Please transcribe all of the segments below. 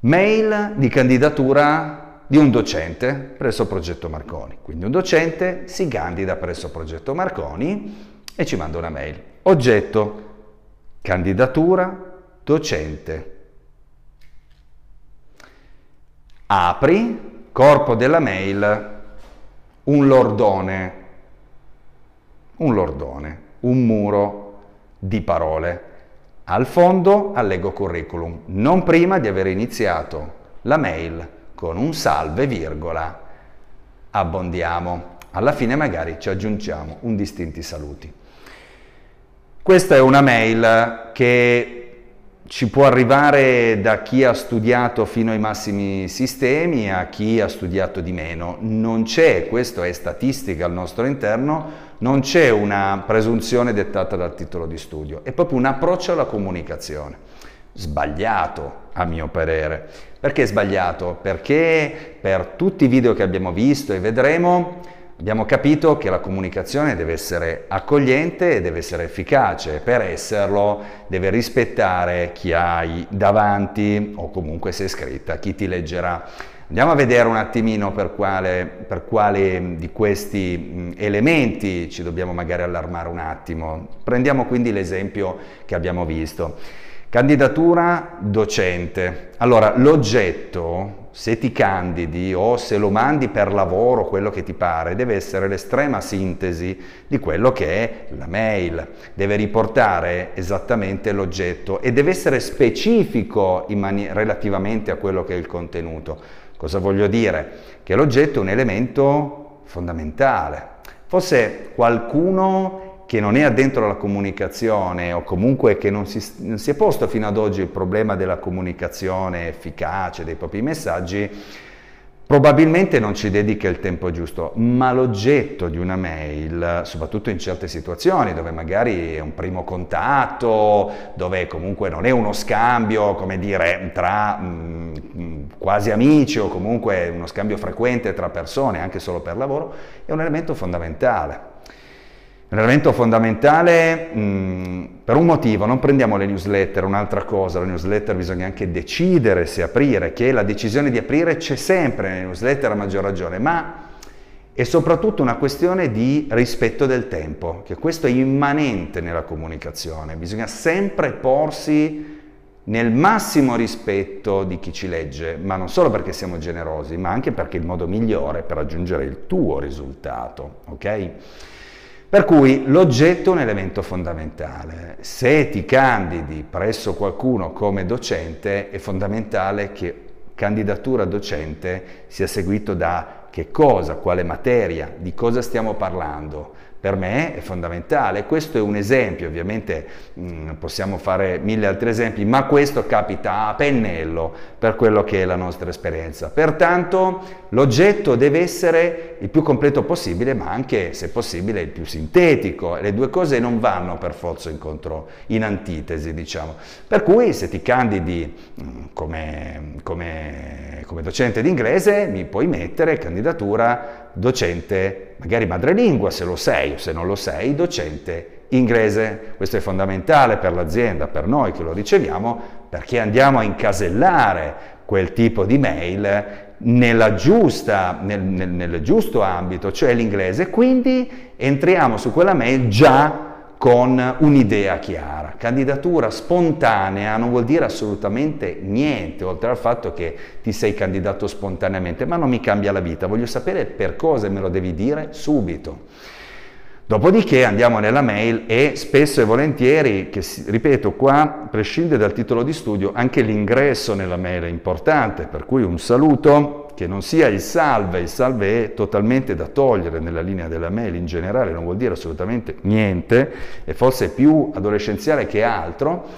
Mail di candidatura di un docente presso Progetto Marconi. Quindi un docente si candida presso Progetto Marconi e ci manda una mail. Oggetto candidatura docente. Apri, corpo della mail, un lordone, un lordone, un muro di parole. Al fondo allego curriculum, non prima di aver iniziato la mail con un salve virgola, abbondiamo. Alla fine magari ci aggiungiamo un distinti saluti. Questa è una mail che ci può arrivare da chi ha studiato fino ai massimi sistemi a chi ha studiato di meno. Non c'è, questo è statistica al nostro interno, non c'è una presunzione dettata dal titolo di studio, è proprio un approccio alla comunicazione. Sbagliato, a mio parere. Perché sbagliato? Perché per tutti i video che abbiamo visto e vedremo abbiamo capito che la comunicazione deve essere accogliente e deve essere efficace. Per esserlo deve rispettare chi hai davanti o comunque se è scritta, chi ti leggerà. Andiamo a vedere un attimino per quale, per quale di questi elementi ci dobbiamo magari allarmare un attimo. Prendiamo quindi l'esempio che abbiamo visto. Candidatura docente. Allora, l'oggetto, se ti candidi o se lo mandi per lavoro, quello che ti pare, deve essere l'estrema sintesi di quello che è la mail. Deve riportare esattamente l'oggetto e deve essere specifico relativamente a quello che è il contenuto. Cosa voglio dire? Che l'oggetto è un elemento fondamentale. Forse qualcuno che non è addentro alla comunicazione o comunque che non si, non si è posto fino ad oggi il problema della comunicazione efficace dei propri messaggi, Probabilmente non ci dedica il tempo giusto, ma l'oggetto di una mail, soprattutto in certe situazioni dove magari è un primo contatto, dove comunque non è uno scambio, come dire, tra mh, mm, quasi amici o comunque uno scambio frequente tra persone, anche solo per lavoro, è un elemento fondamentale. Un elemento fondamentale mh, per un motivo, non prendiamo le newsletter, un'altra cosa, la newsletter bisogna anche decidere se aprire, che la decisione di aprire c'è sempre nelle newsletter a maggior ragione, ma è soprattutto una questione di rispetto del tempo, che questo è immanente nella comunicazione, bisogna sempre porsi nel massimo rispetto di chi ci legge, ma non solo perché siamo generosi, ma anche perché è il modo migliore per raggiungere il tuo risultato, ok? Per cui l'oggetto è un elemento fondamentale. Se ti candidi presso qualcuno come docente, è fondamentale che candidatura docente sia seguito da che cosa, quale materia, di cosa stiamo parlando, per me è fondamentale. Questo è un esempio, ovviamente mh, mm, possiamo fare mille altri esempi, ma questo capita a pennello per quello che è la nostra esperienza. Pertanto l'oggetto deve essere il più completo possibile, ma anche, se possibile, il più sintetico. Le due cose non vanno per forza incontro, in antitesi, diciamo. Per cui se ti candidi mm, come, come, come docente d'inglese, mi puoi mettere candidatura docente, magari madrelingua se lo sei o se non lo sei, docente inglese. Questo è fondamentale per l'azienda, per noi che lo riceviamo, perché andiamo a incasellare quel tipo di mail giusta, nel, nel, nel giusto ambito, cioè l'inglese, quindi entriamo su quella mail già con un'idea chiara. Candidatura spontanea non vuol dire assolutamente niente, oltre al fatto che ti sei candidato spontaneamente, ma non mi cambia la vita, voglio sapere per cosa e me lo devi dire subito. Dopodiché andiamo nella mail e spesso e volentieri, che ripeto qua prescinde dal titolo di studio, anche l'ingresso nella mail è importante, per cui un saluto che non sia il salve, il salve è totalmente da togliere nella linea della mail in generale, non vuol dire assolutamente niente, è forse più adolescenziale che altro,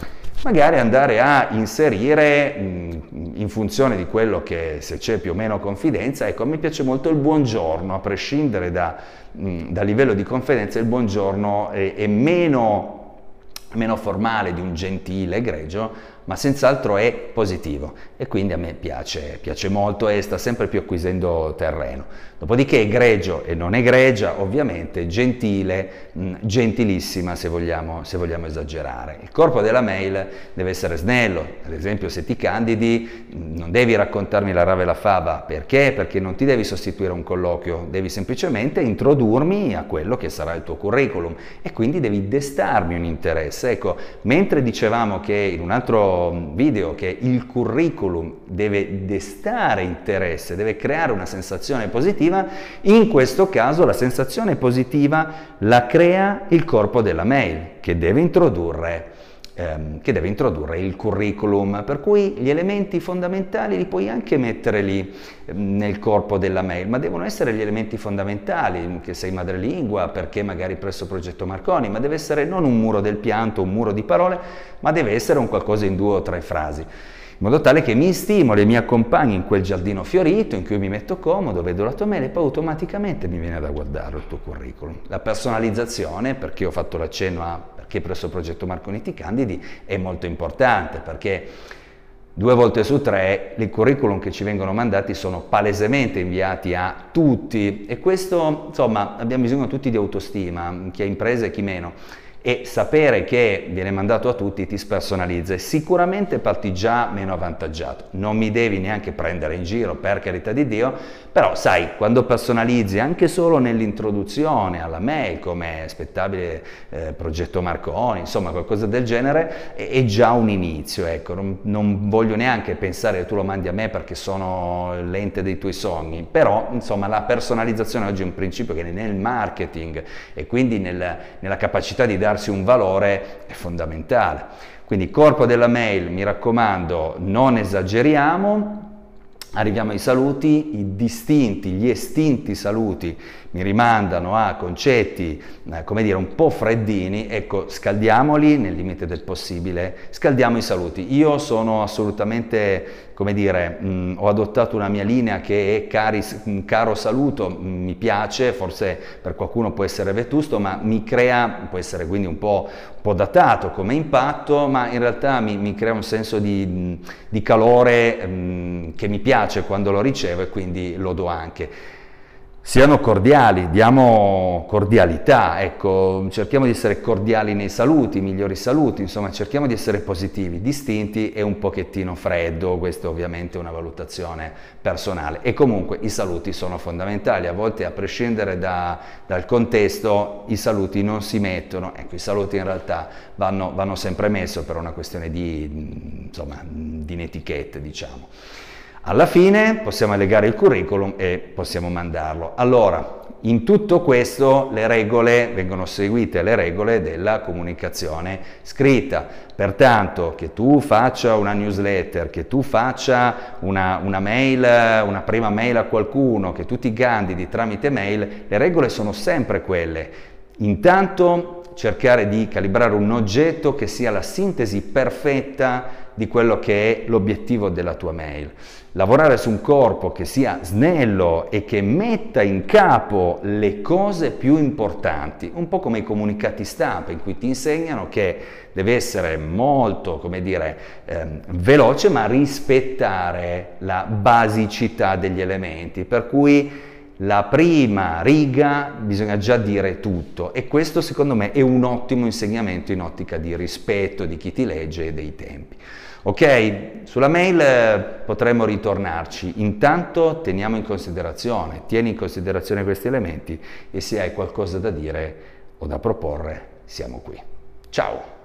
magari andare a inserire in funzione di quello che se c'è più o meno confidenza, ecco, me piace molto il buongiorno, a prescindere da, dal livello di confidenza, il buongiorno è, è meno meno formale di un gentile egregio, ma senz'altro è positivo e quindi a me piace, piace molto e sta sempre più acquisendo terreno. Dopodiché egregio e non egregia, ovviamente gentile, mh, gentilissima se vogliamo, se vogliamo esagerare. Il corpo della mail deve essere snello, ad esempio se ti candidi non devi raccontarmi la rave e la fava, perché? Perché non ti devi sostituire un colloquio, devi semplicemente introdurmi a quello che sarà il tuo curriculum e quindi devi destarmi un interesse. Ecco, mentre dicevamo che in un altro video che il curriculum deve destare interesse, deve creare una sensazione positiva, in questo caso la sensazione positiva la crea il corpo della mail che deve introdurre ehm, che deve introdurre il curriculum, per cui gli elementi fondamentali li puoi anche mettere lì ehm, nel corpo della mail, ma devono essere gli elementi fondamentali, che sei madrelingua, perché magari presso Progetto Marconi, ma deve essere non un muro del pianto, un muro di parole, ma deve essere un qualcosa in due o tre frasi in modo tale che mi stimoli e mi accompagni in quel giardino fiorito in cui mi metto comodo, vedo la tua mail e poi automaticamente mi viene da guardare il tuo curriculum. La personalizzazione, perché ho fatto l'accenno a che presso il progetto Marconiti Candidi è molto importante perché due volte su tre i curriculum che ci vengono mandati sono palesemente inviati a tutti e questo insomma abbiamo bisogno tutti di autostima, chi ha imprese e chi meno e sapere che viene mandato a tutti ti spersonalizza e sicuramente parti già meno avvantaggiato. Non mi devi neanche prendere in giro, per carità di Dio, però sai, quando personalizzi anche solo nell'introduzione alla mail come aspettabile eh, progetto Marconi, insomma qualcosa del genere, è, è già un inizio, ecco, non, non, voglio neanche pensare che tu lo mandi a me perché sono l'ente dei tuoi sogni, però insomma la personalizzazione oggi è un principio che nel marketing e quindi nel, nella capacità di dare darsi un valore è fondamentale. Quindi corpo della mail, mi raccomando, non esageriamo, arriviamo ai saluti, i distinti, gli estinti saluti mi rimandano a concetti, eh, come dire, un po' freddini, ecco, scaldiamoli nel limite del possibile, scaldiamo i saluti. Io sono assolutamente, come dire, mh, mm, ho adottato una mia linea che è cari, mh, caro saluto, mh, mi piace, forse per qualcuno può essere vetusto, ma mi crea, può essere quindi un po', un po datato come impatto, ma in realtà mi, mi crea un senso di, di calore che mi piace quando lo ricevo e quindi lo do anche siano cordiali, diamo cordialità, ecco, cerchiamo di essere cordiali nei saluti, migliori saluti, insomma cerchiamo di essere positivi, distinti e un pochettino freddo, ovviamente è una valutazione personale e comunque i saluti sono fondamentali, a volte a prescindere da, dal contesto i saluti non si mettono, ecco i saluti in realtà vanno, vanno sempre messi per una questione di, insomma, di etichette diciamo. Alla fine possiamo allegare il curriculum e possiamo mandarlo. Allora, in tutto questo le regole vengono seguite, le regole della comunicazione scritta. Pertanto che tu faccia una newsletter, che tu faccia una, una, mail, una prima mail a qualcuno, che tu ti candidi tramite mail, le regole sono sempre quelle. Intanto cercare di calibrare un oggetto che sia la sintesi perfetta di quello che è l'obiettivo della tua mail. Lavorare su un corpo che sia snello e che metta in capo le cose più importanti, un po' come i comunicati stampa in cui ti insegnano che deve essere molto, come dire, ehm, veloce ma rispettare la basicità degli elementi, per cui la prima riga bisogna già dire tutto e questo secondo me è un ottimo insegnamento in ottica di rispetto di chi ti legge e dei tempi. Ok, sulla mail eh, potremmo ritornarci, intanto teniamo in considerazione, tieni in considerazione questi elementi e se hai qualcosa da dire o da proporre siamo qui. Ciao!